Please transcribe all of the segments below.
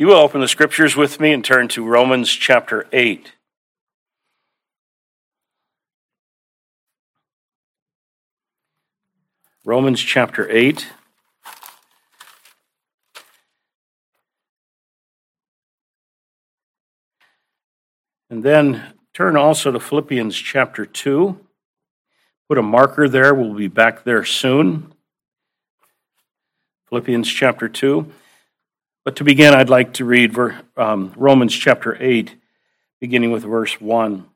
You will open the scriptures with me and turn to Romans chapter 8. Romans chapter 8. And then turn also to Philippians chapter 2. Put a marker there. We'll be back there soon. Philippians chapter 2. But to begin, I'd like to read um, Romans chapter 8, beginning with verse 1.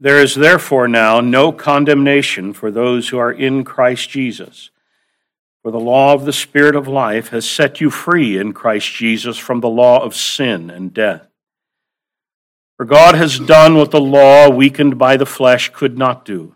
There is therefore now no condemnation for those who are in Christ Jesus. For the law of the Spirit of life has set you free in Christ Jesus from the law of sin and death. For God has done what the law, weakened by the flesh, could not do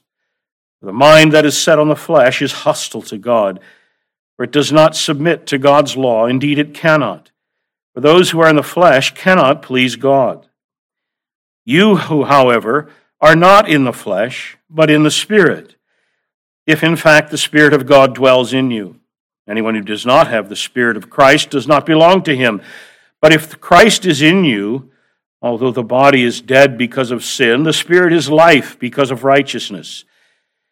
The mind that is set on the flesh is hostile to God, for it does not submit to God's law. Indeed, it cannot. For those who are in the flesh cannot please God. You who, however, are not in the flesh, but in the Spirit, if in fact the Spirit of God dwells in you. Anyone who does not have the Spirit of Christ does not belong to him. But if Christ is in you, although the body is dead because of sin, the Spirit is life because of righteousness.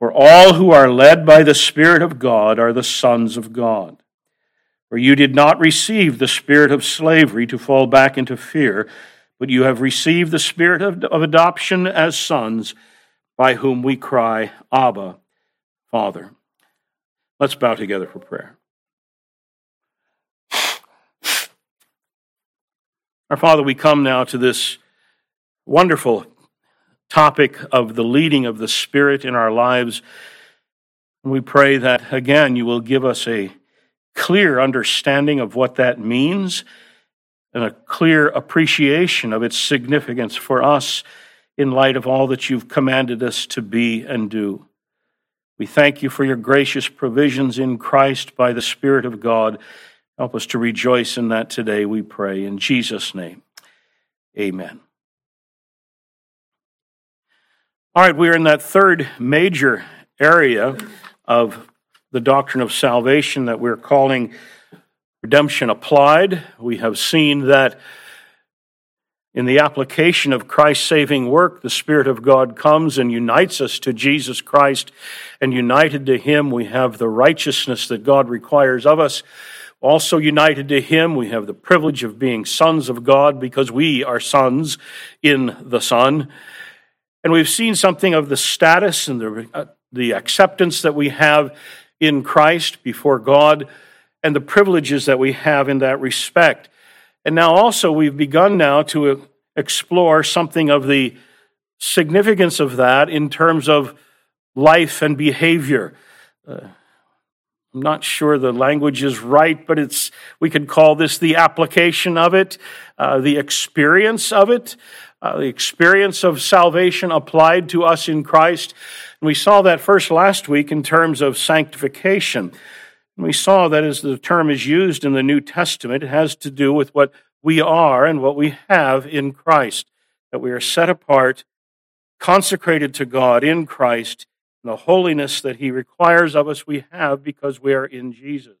For all who are led by the Spirit of God are the sons of God. For you did not receive the spirit of slavery to fall back into fear, but you have received the spirit of, of adoption as sons, by whom we cry, Abba, Father. Let's bow together for prayer. Our Father, we come now to this wonderful topic of the leading of the Spirit in our lives. We pray that, again, you will give us a clear understanding of what that means and a clear appreciation of its significance for us in light of all that you've commanded us to be and do. We thank you for your gracious provisions in Christ by the Spirit of God. Help us to rejoice in that today, we pray. In Jesus' name, amen. All right, we're in that third major area of the doctrine of salvation that we're calling redemption applied. We have seen that in the application of Christ's saving work, the Spirit of God comes and unites us to Jesus Christ, and united to Him, we have the righteousness that God requires of us. Also, united to Him, we have the privilege of being sons of God because we are sons in the Son. And we've seen something of the status and the, uh, the acceptance that we have in Christ before God and the privileges that we have in that respect. And now also we've begun now to explore something of the significance of that in terms of life and behavior. Uh, I'm not sure the language is right, but it's we could call this the application of it, uh, the experience of it uh, the experience of salvation applied to us in Christ. And we saw that first last week in terms of sanctification. And we saw that as the term is used in the New Testament, it has to do with what we are and what we have in Christ, that we are set apart, consecrated to God in Christ, and the holiness that He requires of us we have because we are in Jesus.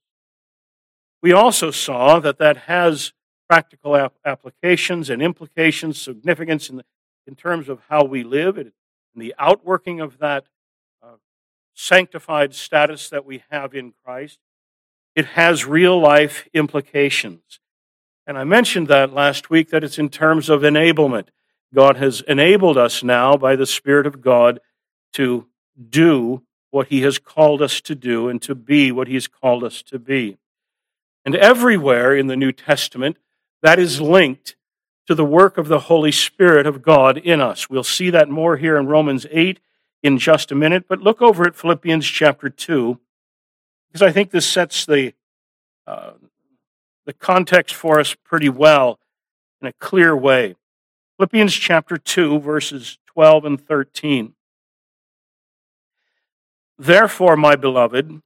We also saw that that has practical ap- applications and implications, significance in, the, in terms of how we live, and the outworking of that uh, sanctified status that we have in Christ. It has real life implications. And I mentioned that last week that it's in terms of enablement. God has enabled us now by the Spirit of God to do what He has called us to do and to be what He has called us to be. And everywhere in the New Testament, that is linked to the work of the Holy Spirit of God in us. We'll see that more here in Romans 8 in just a minute, but look over at Philippians chapter 2, because I think this sets the, uh, the context for us pretty well in a clear way. Philippians chapter 2, verses 12 and 13. Therefore, my beloved,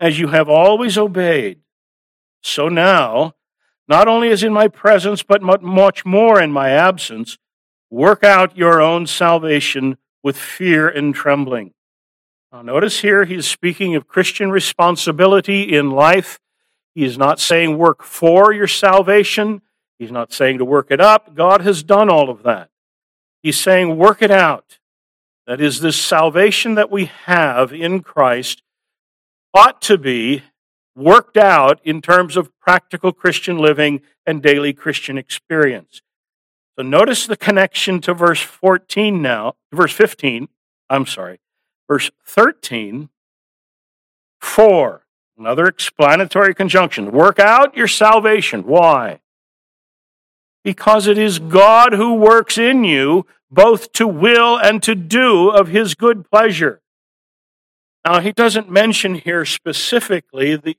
as you have always obeyed, so now, not only as in my presence, but much more in my absence, work out your own salvation with fear and trembling. Now, notice here he's speaking of Christian responsibility in life. He is not saying work for your salvation. He's not saying to work it up. God has done all of that. He's saying work it out. That is, this salvation that we have in Christ ought to be worked out in terms of practical Christian living and daily Christian experience. So notice the connection to verse 14 now, verse 15, I'm sorry, verse 13, 4, another explanatory conjunction. Work out your salvation. Why? Because it is God who works in you both to will and to do of his good pleasure. Now, he doesn't mention here specifically the,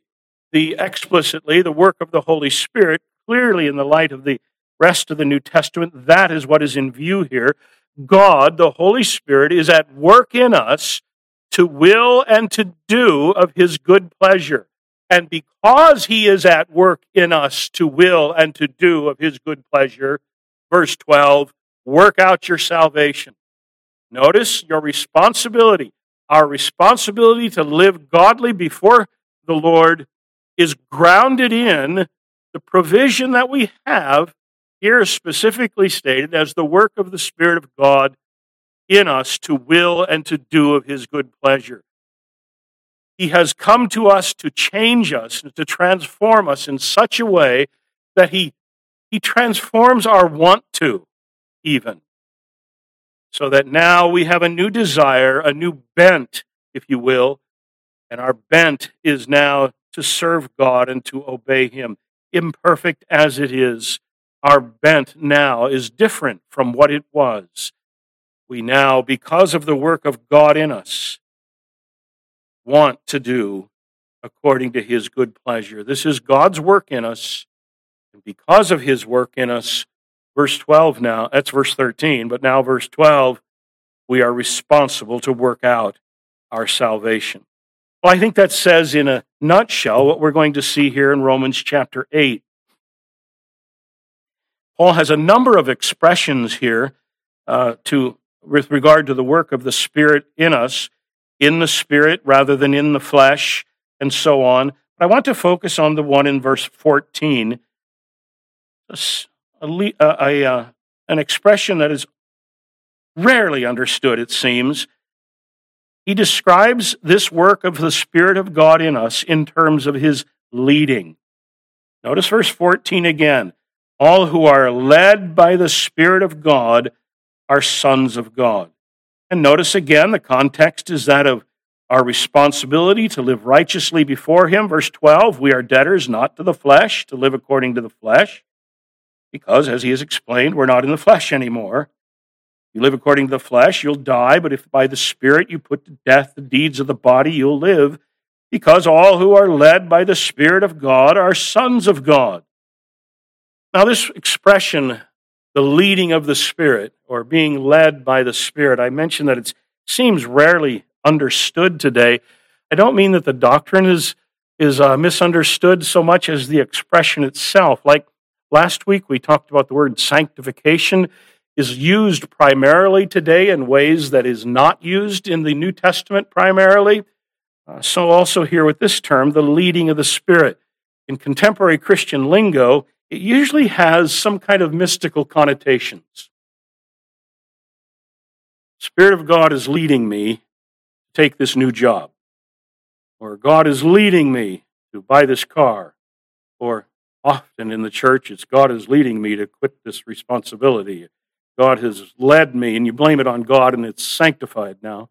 the explicitly the work of the Holy Spirit, clearly in the light of the rest of the New Testament. That is what is in view here. God, the Holy Spirit, is at work in us to will and to do of his good pleasure. And because he is at work in us to will and to do of his good pleasure, verse 12, work out your salvation. Notice your responsibility. Our responsibility to live godly before the Lord is grounded in the provision that we have here specifically stated as the work of the Spirit of God in us to will and to do of His good pleasure. He has come to us to change us, to transform us in such a way that He, he transforms our want to, even. So that now we have a new desire, a new bent, if you will, and our bent is now to serve God and to obey Him, imperfect as it is our bent now is different from what it was. We now, because of the work of God in us, want to do according to his good pleasure. This is God's work in us. And because of his work in us, verse 12 now, that's verse 13, but now verse 12, we are responsible to work out our salvation. Well, I think that says in a nutshell what we're going to see here in Romans chapter 8. Paul has a number of expressions here uh, to, with regard to the work of the Spirit in us, in the Spirit rather than in the flesh, and so on. But I want to focus on the one in verse 14, a, a, a, uh, an expression that is rarely understood, it seems. He describes this work of the Spirit of God in us in terms of his leading. Notice verse 14 again. All who are led by the Spirit of God are sons of God. And notice again, the context is that of our responsibility to live righteously before Him. Verse 12, we are debtors not to the flesh, to live according to the flesh, because, as He has explained, we're not in the flesh anymore. You live according to the flesh, you'll die, but if by the Spirit you put to death the deeds of the body, you'll live, because all who are led by the Spirit of God are sons of God. Now, this expression, the leading of the Spirit or being led by the Spirit, I mentioned that it seems rarely understood today. I don't mean that the doctrine is, is uh, misunderstood so much as the expression itself. Like last week, we talked about the word sanctification is used primarily today in ways that is not used in the New Testament primarily. Uh, so, also here with this term, the leading of the Spirit. In contemporary Christian lingo, it usually has some kind of mystical connotations. Spirit of God is leading me to take this new job, or God is leading me to buy this car, or often in the church it's God is leading me to quit this responsibility. God has led me, and you blame it on God, and it's sanctified now.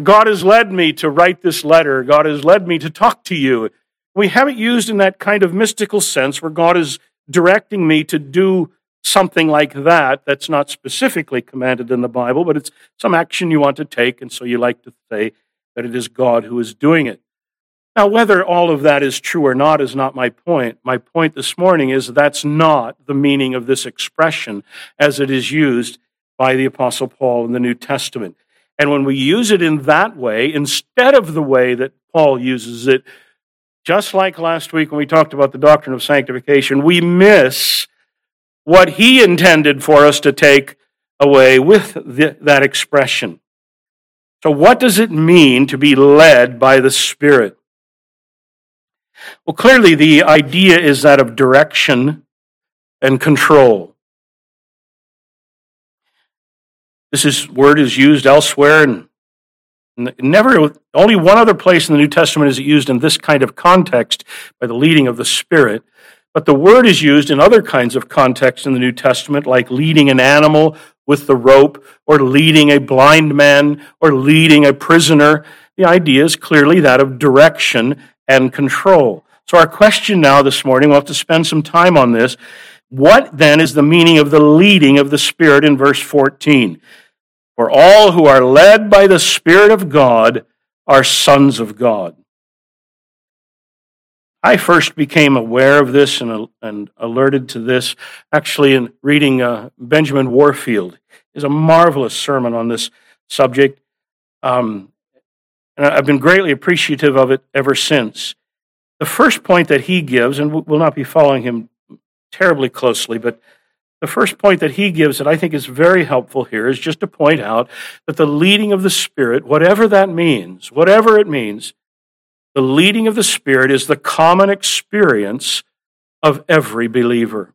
God has led me to write this letter. God has led me to talk to you. We have it used in that kind of mystical sense where God is directing me to do something like that. That's not specifically commanded in the Bible, but it's some action you want to take, and so you like to say that it is God who is doing it. Now, whether all of that is true or not is not my point. My point this morning is that's not the meaning of this expression as it is used by the Apostle Paul in the New Testament. And when we use it in that way, instead of the way that Paul uses it, just like last week when we talked about the doctrine of sanctification, we miss what he intended for us to take away with the, that expression. So, what does it mean to be led by the Spirit? Well, clearly, the idea is that of direction and control. This is, word is used elsewhere, and never only one other place in the New Testament is it used in this kind of context by the leading of the Spirit. But the word is used in other kinds of contexts in the New Testament, like leading an animal with the rope, or leading a blind man, or leading a prisoner. The idea is clearly that of direction and control. So, our question now this morning, we'll have to spend some time on this. What then is the meaning of the leading of the Spirit in verse 14? For all who are led by the Spirit of God are sons of God. I first became aware of this and, and alerted to this actually in reading uh, Benjamin Warfield. is a marvelous sermon on this subject. Um, and I've been greatly appreciative of it ever since. The first point that he gives, and we'll not be following him terribly closely, but the first point that he gives that I think is very helpful here is just to point out that the leading of the Spirit, whatever that means, whatever it means, the leading of the Spirit is the common experience of every believer.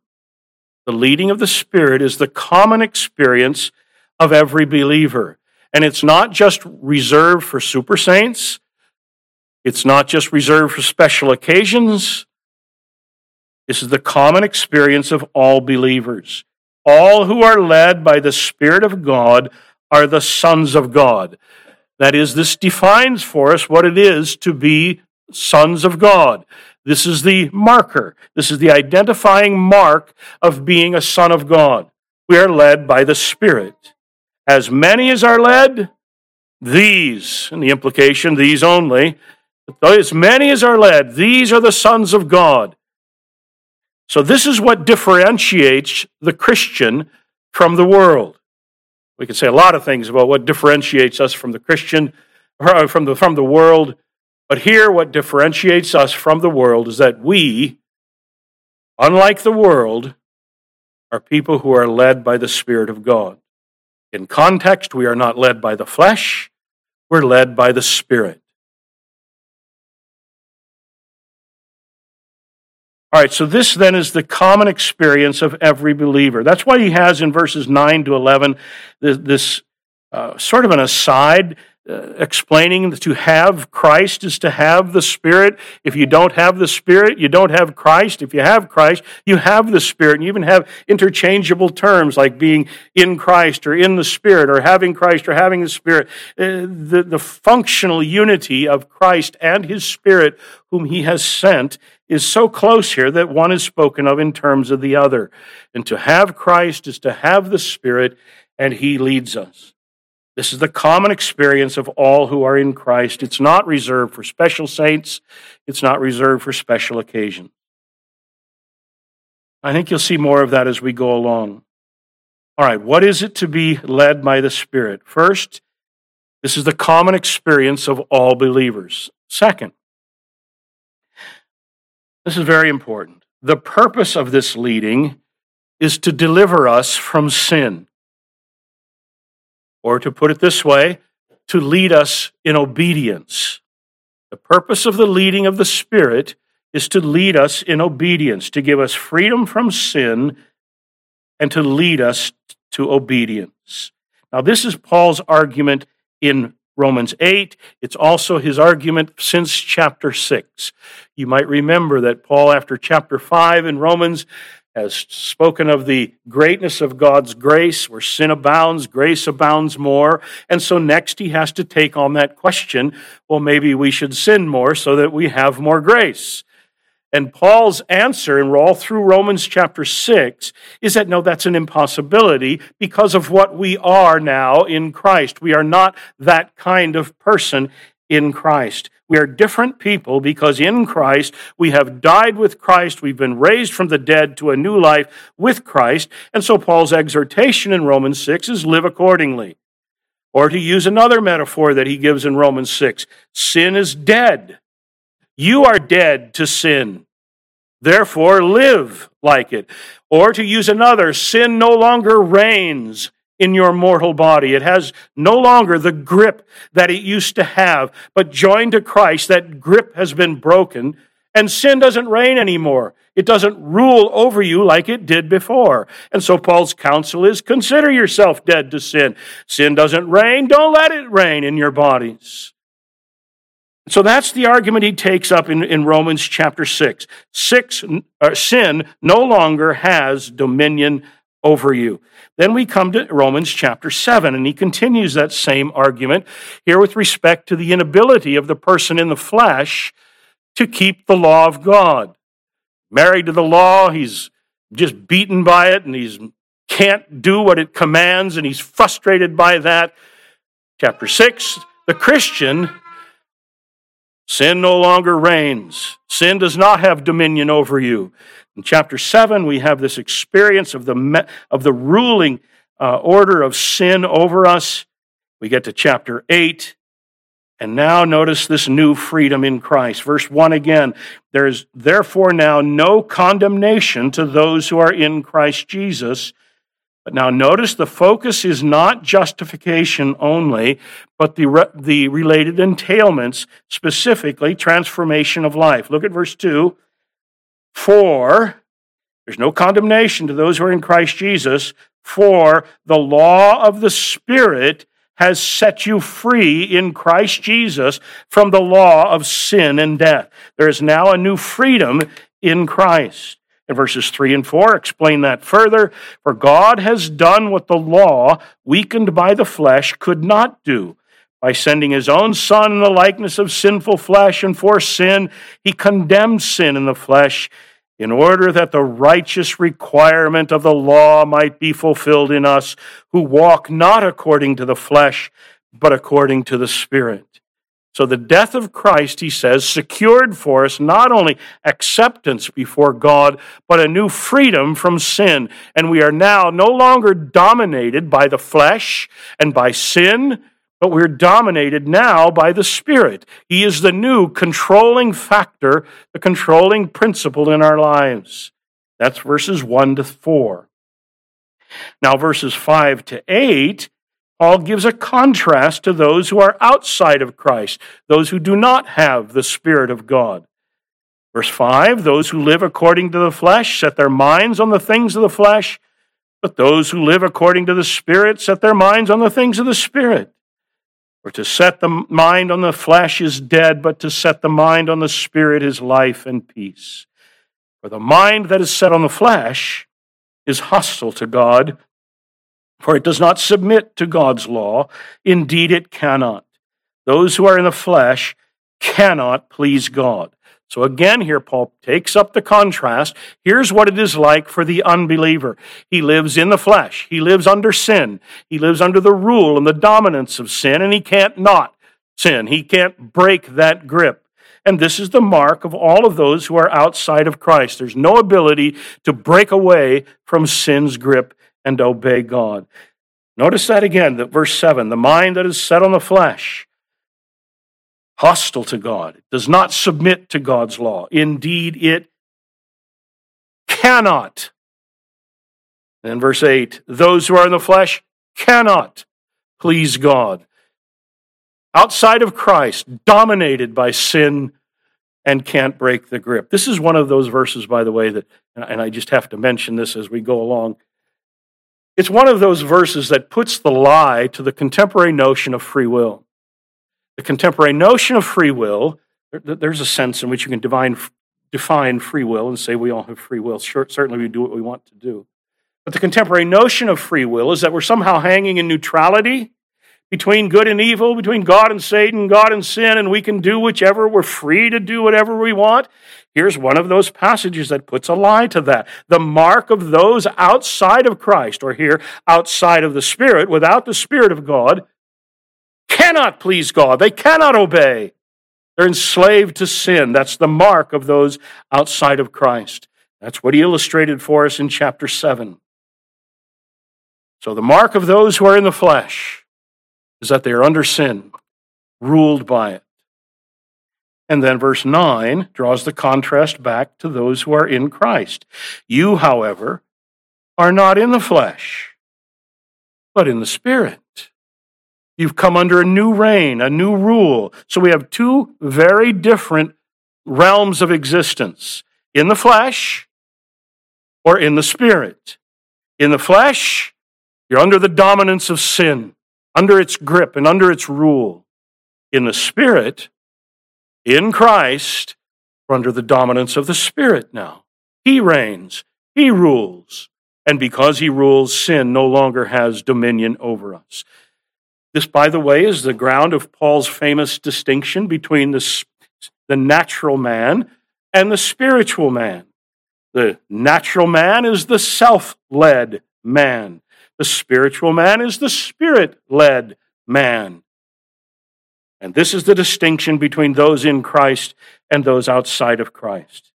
The leading of the Spirit is the common experience of every believer. And it's not just reserved for super saints. It's not just reserved for special occasions. This is the common experience of all believers. All who are led by the Spirit of God are the sons of God. That is, this defines for us what it is to be sons of God. This is the marker. This is the identifying mark of being a son of God. We are led by the Spirit. As many as are led, these, and the implication, these only, as many as are led, these are the sons of God. So, this is what differentiates the Christian from the world. We can say a lot of things about what differentiates us from the Christian, uh, from the, from the world, but here, what differentiates us from the world is that we, unlike the world, are people who are led by the Spirit of God. In context, we are not led by the flesh, we're led by the Spirit. All right, so this then is the common experience of every believer. That's why he has in verses 9 to 11 this, this uh, sort of an aside uh, explaining that to have Christ is to have the Spirit. If you don't have the Spirit, you don't have Christ. If you have Christ, you have the Spirit. And you even have interchangeable terms like being in Christ or in the Spirit or having Christ or having the Spirit. Uh, the, the functional unity of Christ and His Spirit, whom He has sent, is so close here that one is spoken of in terms of the other. And to have Christ is to have the Spirit, and He leads us. This is the common experience of all who are in Christ. It's not reserved for special saints, it's not reserved for special occasions. I think you'll see more of that as we go along. All right, what is it to be led by the Spirit? First, this is the common experience of all believers. Second, this is very important. The purpose of this leading is to deliver us from sin. Or to put it this way, to lead us in obedience. The purpose of the leading of the Spirit is to lead us in obedience, to give us freedom from sin, and to lead us to obedience. Now, this is Paul's argument in Romans 8. It's also his argument since chapter 6. You might remember that Paul, after chapter 5 in Romans, has spoken of the greatness of God's grace, where sin abounds, grace abounds more. And so next he has to take on that question well, maybe we should sin more so that we have more grace. And Paul's answer, and we're all through Romans chapter 6, is that no, that's an impossibility because of what we are now in Christ. We are not that kind of person in Christ. We are different people because in Christ we have died with Christ, we've been raised from the dead to a new life with Christ. And so Paul's exhortation in Romans 6 is live accordingly. Or to use another metaphor that he gives in Romans 6, sin is dead. You are dead to sin. Therefore, live like it. Or to use another, sin no longer reigns in your mortal body. It has no longer the grip that it used to have, but joined to Christ, that grip has been broken, and sin doesn't reign anymore. It doesn't rule over you like it did before. And so Paul's counsel is consider yourself dead to sin. Sin doesn't reign, don't let it reign in your bodies. So that's the argument he takes up in, in Romans chapter 6. Six uh, sin no longer has dominion over you. Then we come to Romans chapter 7, and he continues that same argument here with respect to the inability of the person in the flesh to keep the law of God. Married to the law, he's just beaten by it, and he can't do what it commands, and he's frustrated by that. Chapter 6, the Christian Sin no longer reigns. Sin does not have dominion over you. In chapter 7, we have this experience of the, of the ruling uh, order of sin over us. We get to chapter 8, and now notice this new freedom in Christ. Verse 1 again there is therefore now no condemnation to those who are in Christ Jesus but now notice the focus is not justification only, but the, re- the related entailments, specifically transformation of life. Look at verse 2. For, there's no condemnation to those who are in Christ Jesus, for the law of the Spirit has set you free in Christ Jesus from the law of sin and death. There is now a new freedom in Christ. And verses 3 and 4 explain that further. For God has done what the law, weakened by the flesh, could not do. By sending his own Son in the likeness of sinful flesh and for sin, he condemned sin in the flesh in order that the righteous requirement of the law might be fulfilled in us who walk not according to the flesh, but according to the Spirit. So the death of Christ, he says, secured for us not only acceptance before God, but a new freedom from sin. And we are now no longer dominated by the flesh and by sin, but we're dominated now by the Spirit. He is the new controlling factor, the controlling principle in our lives. That's verses 1 to 4. Now, verses 5 to 8 Paul gives a contrast to those who are outside of Christ, those who do not have the Spirit of God. Verse 5 Those who live according to the flesh set their minds on the things of the flesh, but those who live according to the Spirit set their minds on the things of the Spirit. For to set the mind on the flesh is dead, but to set the mind on the Spirit is life and peace. For the mind that is set on the flesh is hostile to God for it does not submit to God's law. Indeed, it cannot. Those who are in the flesh cannot please God. So again, here Paul takes up the contrast. Here's what it is like for the unbeliever. He lives in the flesh. He lives under sin. He lives under the rule and the dominance of sin, and he can't not sin. He can't break that grip. And this is the mark of all of those who are outside of Christ. There's no ability to break away from sin's grip and obey God. Notice that again, that verse 7 the mind that is set on the flesh, hostile to God, does not submit to God's law. Indeed, it cannot. And verse 8 those who are in the flesh cannot please God. Outside of Christ, dominated by sin and can't break the grip. This is one of those verses, by the way, that, and I just have to mention this as we go along. It's one of those verses that puts the lie to the contemporary notion of free will. The contemporary notion of free will, there's a sense in which you can divine, define free will and say we all have free will. Sure, certainly we do what we want to do. But the contemporary notion of free will is that we're somehow hanging in neutrality between good and evil, between God and Satan, God and sin, and we can do whichever. We're free to do whatever we want. Here's one of those passages that puts a lie to that. The mark of those outside of Christ, or here, outside of the Spirit, without the Spirit of God, cannot please God. They cannot obey. They're enslaved to sin. That's the mark of those outside of Christ. That's what he illustrated for us in chapter 7. So, the mark of those who are in the flesh is that they are under sin, ruled by it. And then verse 9 draws the contrast back to those who are in Christ. You, however, are not in the flesh, but in the Spirit. You've come under a new reign, a new rule. So we have two very different realms of existence in the flesh or in the Spirit. In the flesh, you're under the dominance of sin, under its grip and under its rule. In the Spirit, in Christ, we're under the dominance of the Spirit now. He reigns, He rules. And because He rules, sin no longer has dominion over us. This, by the way, is the ground of Paul's famous distinction between the, the natural man and the spiritual man. The natural man is the self led man, the spiritual man is the spirit led man. And this is the distinction between those in Christ and those outside of Christ.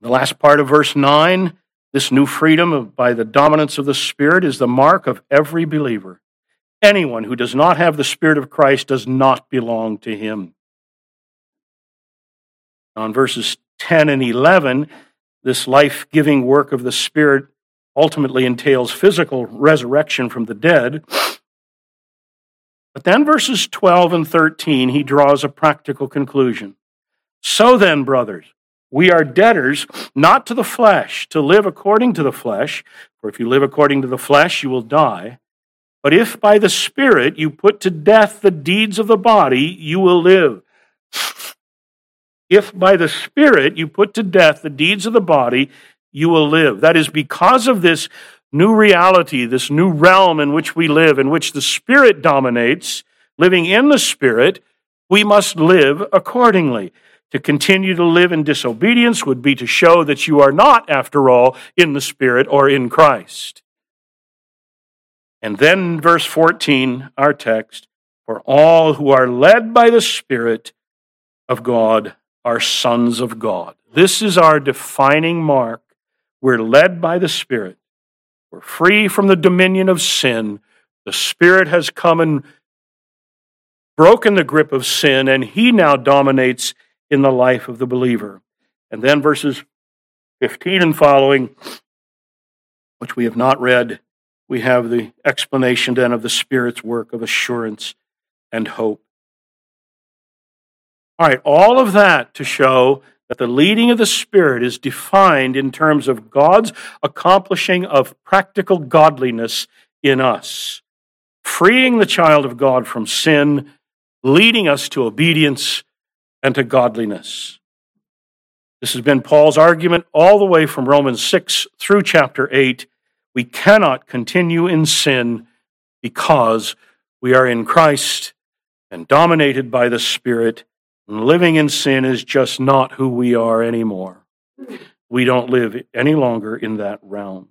The last part of verse 9 this new freedom by the dominance of the Spirit is the mark of every believer. Anyone who does not have the Spirit of Christ does not belong to him. On verses 10 and 11, this life giving work of the Spirit ultimately entails physical resurrection from the dead. But then, verses 12 and 13, he draws a practical conclusion. So then, brothers, we are debtors not to the flesh, to live according to the flesh, for if you live according to the flesh, you will die. But if by the Spirit you put to death the deeds of the body, you will live. If by the Spirit you put to death the deeds of the body, you will live. That is because of this new reality, this new realm in which we live, in which the Spirit dominates, living in the Spirit, we must live accordingly. To continue to live in disobedience would be to show that you are not, after all, in the Spirit or in Christ. And then, verse 14, our text For all who are led by the Spirit of God are sons of God. This is our defining mark. We're led by the Spirit. We're free from the dominion of sin. The Spirit has come and broken the grip of sin, and He now dominates in the life of the believer. And then verses 15 and following, which we have not read, we have the explanation then of the Spirit's work of assurance and hope. All right, all of that to show that the leading of the Spirit is defined in terms of God's accomplishing of practical godliness in us, freeing the child of God from sin, leading us to obedience and to godliness. This has been Paul's argument all the way from Romans 6 through chapter 8. We cannot continue in sin because we are in Christ and dominated by the Spirit living in sin is just not who we are anymore. We don't live any longer in that realm.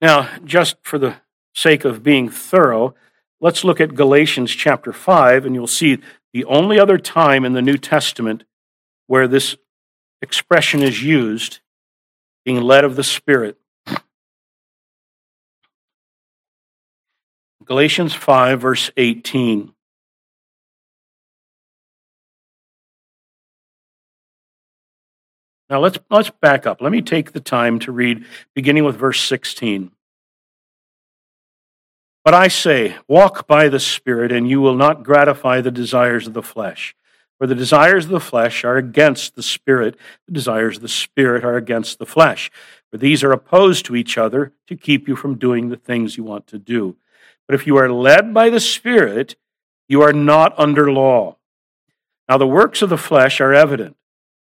Now, just for the sake of being thorough, let's look at Galatians chapter 5, and you'll see the only other time in the New Testament where this expression is used, being led of the Spirit. Galatians 5, verse 18. Now let's, let's back up. Let me take the time to read, beginning with verse 16. But I say, walk by the Spirit, and you will not gratify the desires of the flesh. For the desires of the flesh are against the Spirit, the desires of the Spirit are against the flesh. For these are opposed to each other to keep you from doing the things you want to do. But if you are led by the Spirit, you are not under law. Now, the works of the flesh are evident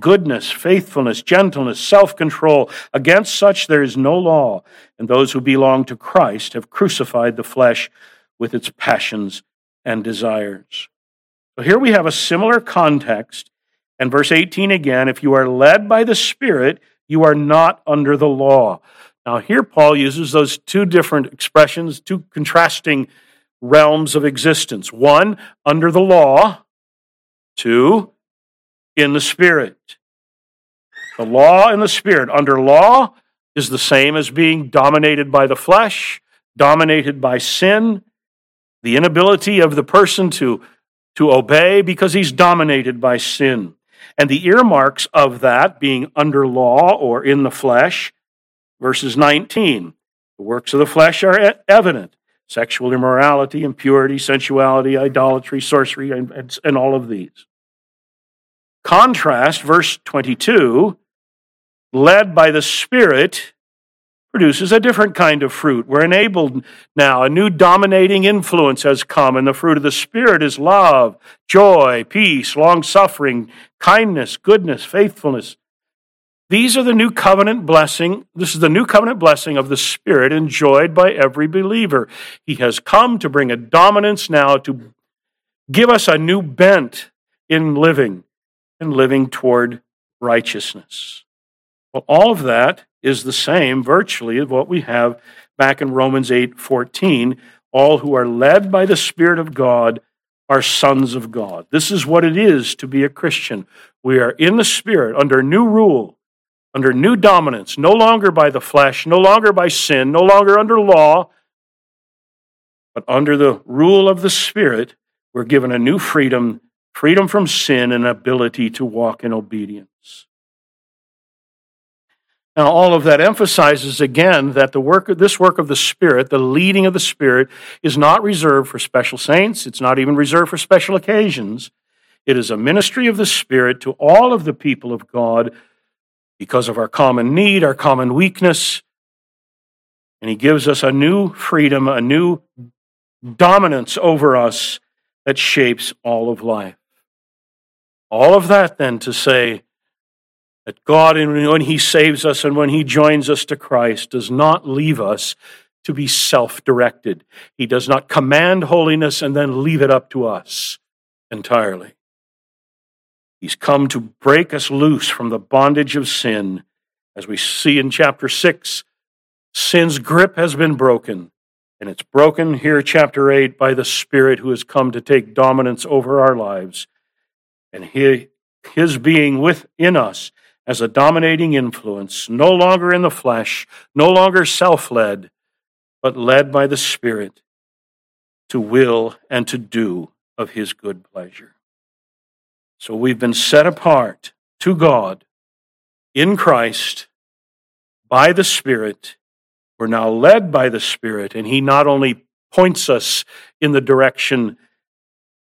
goodness, faithfulness, gentleness, self control. Against such there is no law, and those who belong to Christ have crucified the flesh with its passions and desires. So here we have a similar context. And verse 18 again if you are led by the Spirit, you are not under the law. Now, here Paul uses those two different expressions, two contrasting realms of existence. One, under the law. Two, in the Spirit. The law and the Spirit. Under law is the same as being dominated by the flesh, dominated by sin, the inability of the person to, to obey because he's dominated by sin. And the earmarks of that being under law or in the flesh, verses 19. The works of the flesh are evident sexual immorality, impurity, sensuality, idolatry, sorcery, and, and, and all of these. Contrast, verse 22, led by the Spirit, produces a different kind of fruit. We're enabled now. A new dominating influence has come, and the fruit of the Spirit is love, joy, peace, long suffering, kindness, goodness, faithfulness. These are the new covenant blessing. This is the new covenant blessing of the Spirit enjoyed by every believer. He has come to bring a dominance now to give us a new bent in living and living toward righteousness. Well, all of that is the same virtually of what we have back in Romans 8 14. All who are led by the Spirit of God are sons of God. This is what it is to be a Christian. We are in the Spirit under new rule, under new dominance, no longer by the flesh, no longer by sin, no longer under law, but under the rule of the Spirit. We're given a new freedom freedom from sin, and ability to walk in obedience. Now, all of that emphasizes again that the work of this work of the Spirit, the leading of the Spirit, is not reserved for special saints. It's not even reserved for special occasions. It is a ministry of the Spirit to all of the people of God because of our common need, our common weakness. And He gives us a new freedom, a new dominance over us that shapes all of life. All of that then to say that God, when He saves us and when He joins us to Christ, does not leave us to be self directed. He does not command holiness and then leave it up to us entirely. He's come to break us loose from the bondage of sin. As we see in chapter 6, sin's grip has been broken. And it's broken here, chapter 8, by the Spirit who has come to take dominance over our lives and he, his being within us as a dominating influence, no longer in the flesh, no longer self led, but led by the Spirit to will and to do of his good pleasure. So we've been set apart to God in Christ by the Spirit. We're now led by the Spirit, and he not only points us in the direction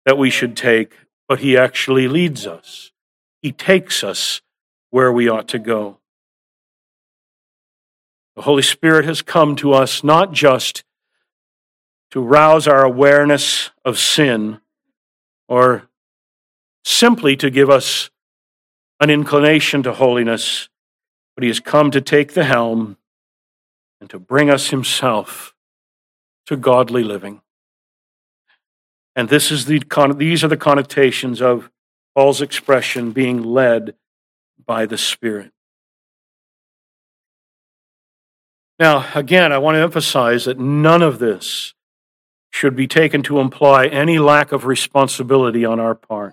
that we should take, but He actually leads us. He takes us where we ought to go. The Holy Spirit has come to us not just to rouse our awareness of sin or simply to give us an inclination to holiness, but He has come to take the helm and to bring us Himself to godly living. And this is the, these are the connotations of Paul's expression being led by the Spirit. Now, again, I want to emphasize that none of this should be taken to imply any lack of responsibility on our part.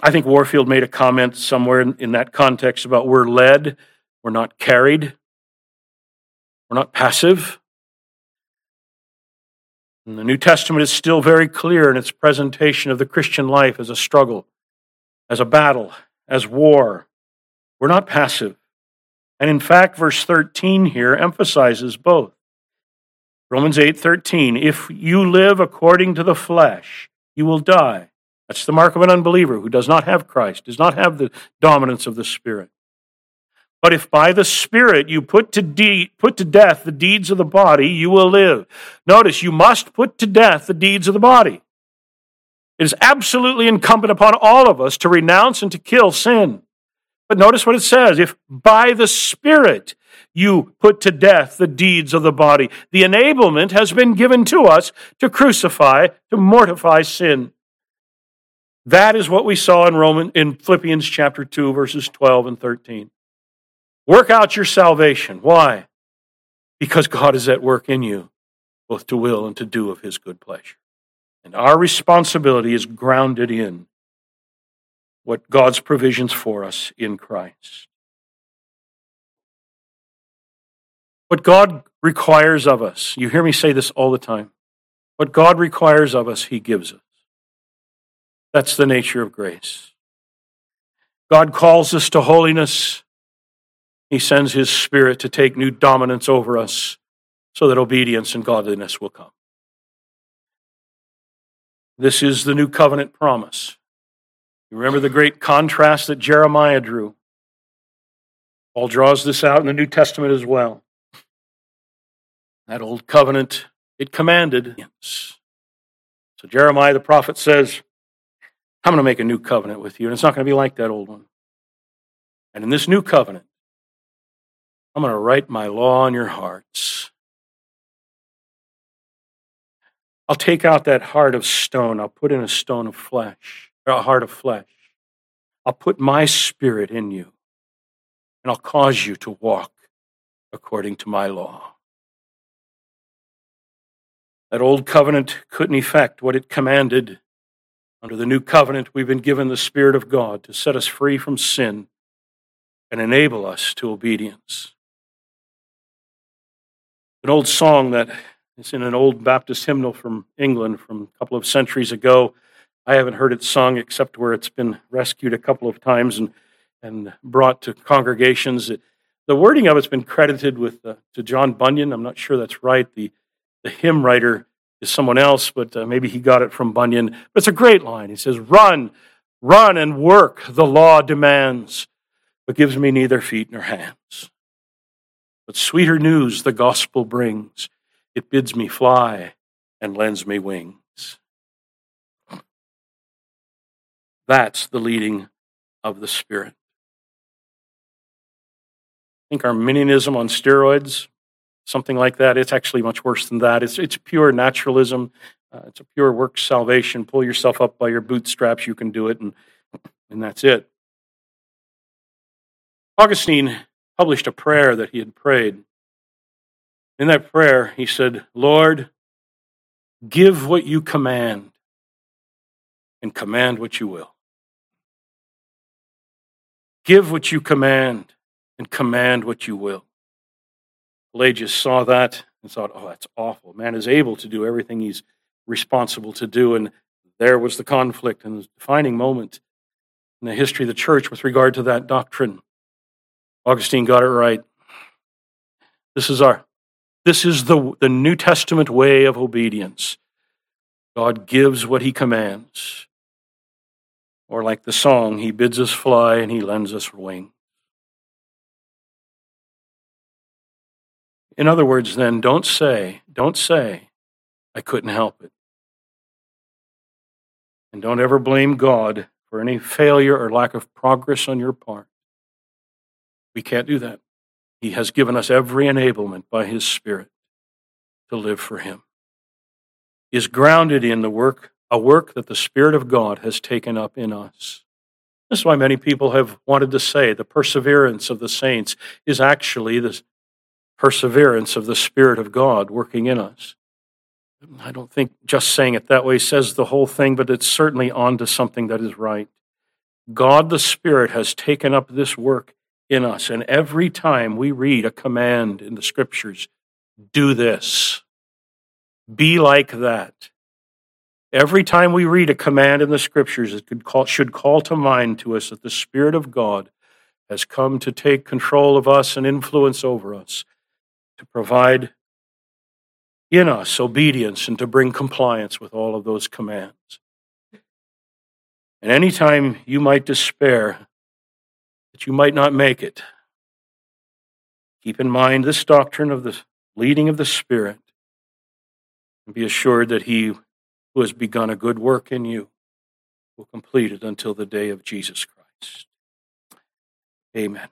I think Warfield made a comment somewhere in, in, that context about we're led, we're not carried, we're not passive. And the New Testament is still very clear in its presentation of the Christian life as a struggle, as a battle, as war. We're not passive. And in fact, verse 13 here emphasizes both. Romans 8:13, if you live according to the flesh, you will die. That's the mark of an unbeliever who does not have Christ, does not have the dominance of the Spirit. But if by the Spirit you put to, de- put to death the deeds of the body, you will live. Notice, you must put to death the deeds of the body. It is absolutely incumbent upon all of us to renounce and to kill sin. But notice what it says if by the Spirit you put to death the deeds of the body, the enablement has been given to us to crucify, to mortify sin. That is what we saw in Roman in Philippians chapter 2 verses 12 and 13. Work out your salvation. Why? Because God is at work in you, both to will and to do of his good pleasure. And our responsibility is grounded in what God's provisions for us in Christ. What God requires of us, you hear me say this all the time. What God requires of us, He gives us. That's the nature of grace. God calls us to holiness. He sends His Spirit to take new dominance over us so that obedience and godliness will come. This is the new covenant promise. You remember the great contrast that Jeremiah drew. Paul draws this out in the New Testament as well. That old covenant, it commanded. So Jeremiah the prophet says, I'm going to make a new covenant with you, and it's not going to be like that old one. And in this new covenant, I'm going to write my law on your hearts. I'll take out that heart of stone. I'll put in a stone of flesh, or a heart of flesh. I'll put my spirit in you, and I'll cause you to walk according to my law. That old covenant couldn't effect what it commanded. Under the new covenant, we've been given the Spirit of God to set us free from sin and enable us to obedience an old song that is in an old Baptist hymnal from England from a couple of centuries ago. I haven't heard it sung except where it's been rescued a couple of times and, and brought to congregations. The wording of it's been credited with uh, to John Bunyan. I'm not sure that's right. The, the hymn writer is someone else, but uh, maybe he got it from Bunyan. But it's a great line. He says, Run, run and work, the law demands, but gives me neither feet nor hands. But sweeter news the gospel brings. It bids me fly and lends me wings. That's the leading of the Spirit. I think Arminianism on steroids, something like that, it's actually much worse than that. It's, it's pure naturalism. Uh, it's a pure work salvation. Pull yourself up by your bootstraps, you can do it, and, and that's it. Augustine published a prayer that he had prayed. In that prayer, he said, Lord, give what you command and command what you will. Give what you command and command what you will. Pelagius saw that and thought, oh, that's awful. Man is able to do everything he's responsible to do. And there was the conflict and the defining moment in the history of the church with regard to that doctrine. Augustine got it right. This is our this is the, the New Testament way of obedience. God gives what he commands. Or like the song, he bids us fly and he lends us wings. In other words, then, don't say, don't say, I couldn't help it. And don't ever blame God for any failure or lack of progress on your part. We can't do that. He has given us every enablement by His Spirit to live for Him. Is grounded in the work, a work that the Spirit of God has taken up in us. This is why many people have wanted to say the perseverance of the saints is actually the perseverance of the Spirit of God working in us. I don't think just saying it that way says the whole thing, but it's certainly on to something that is right. God the Spirit has taken up this work in us. And every time we read a command in the scriptures, do this, Be like that. Every time we read a command in the scriptures, it could call, should call to mind to us that the Spirit of God has come to take control of us and influence over us, to provide in us obedience and to bring compliance with all of those commands. And anytime you might despair that you might not make it, keep in mind this doctrine of the leading of the Spirit and be assured that He who has begun a good work in you will complete it until the day of Jesus Christ. Amen.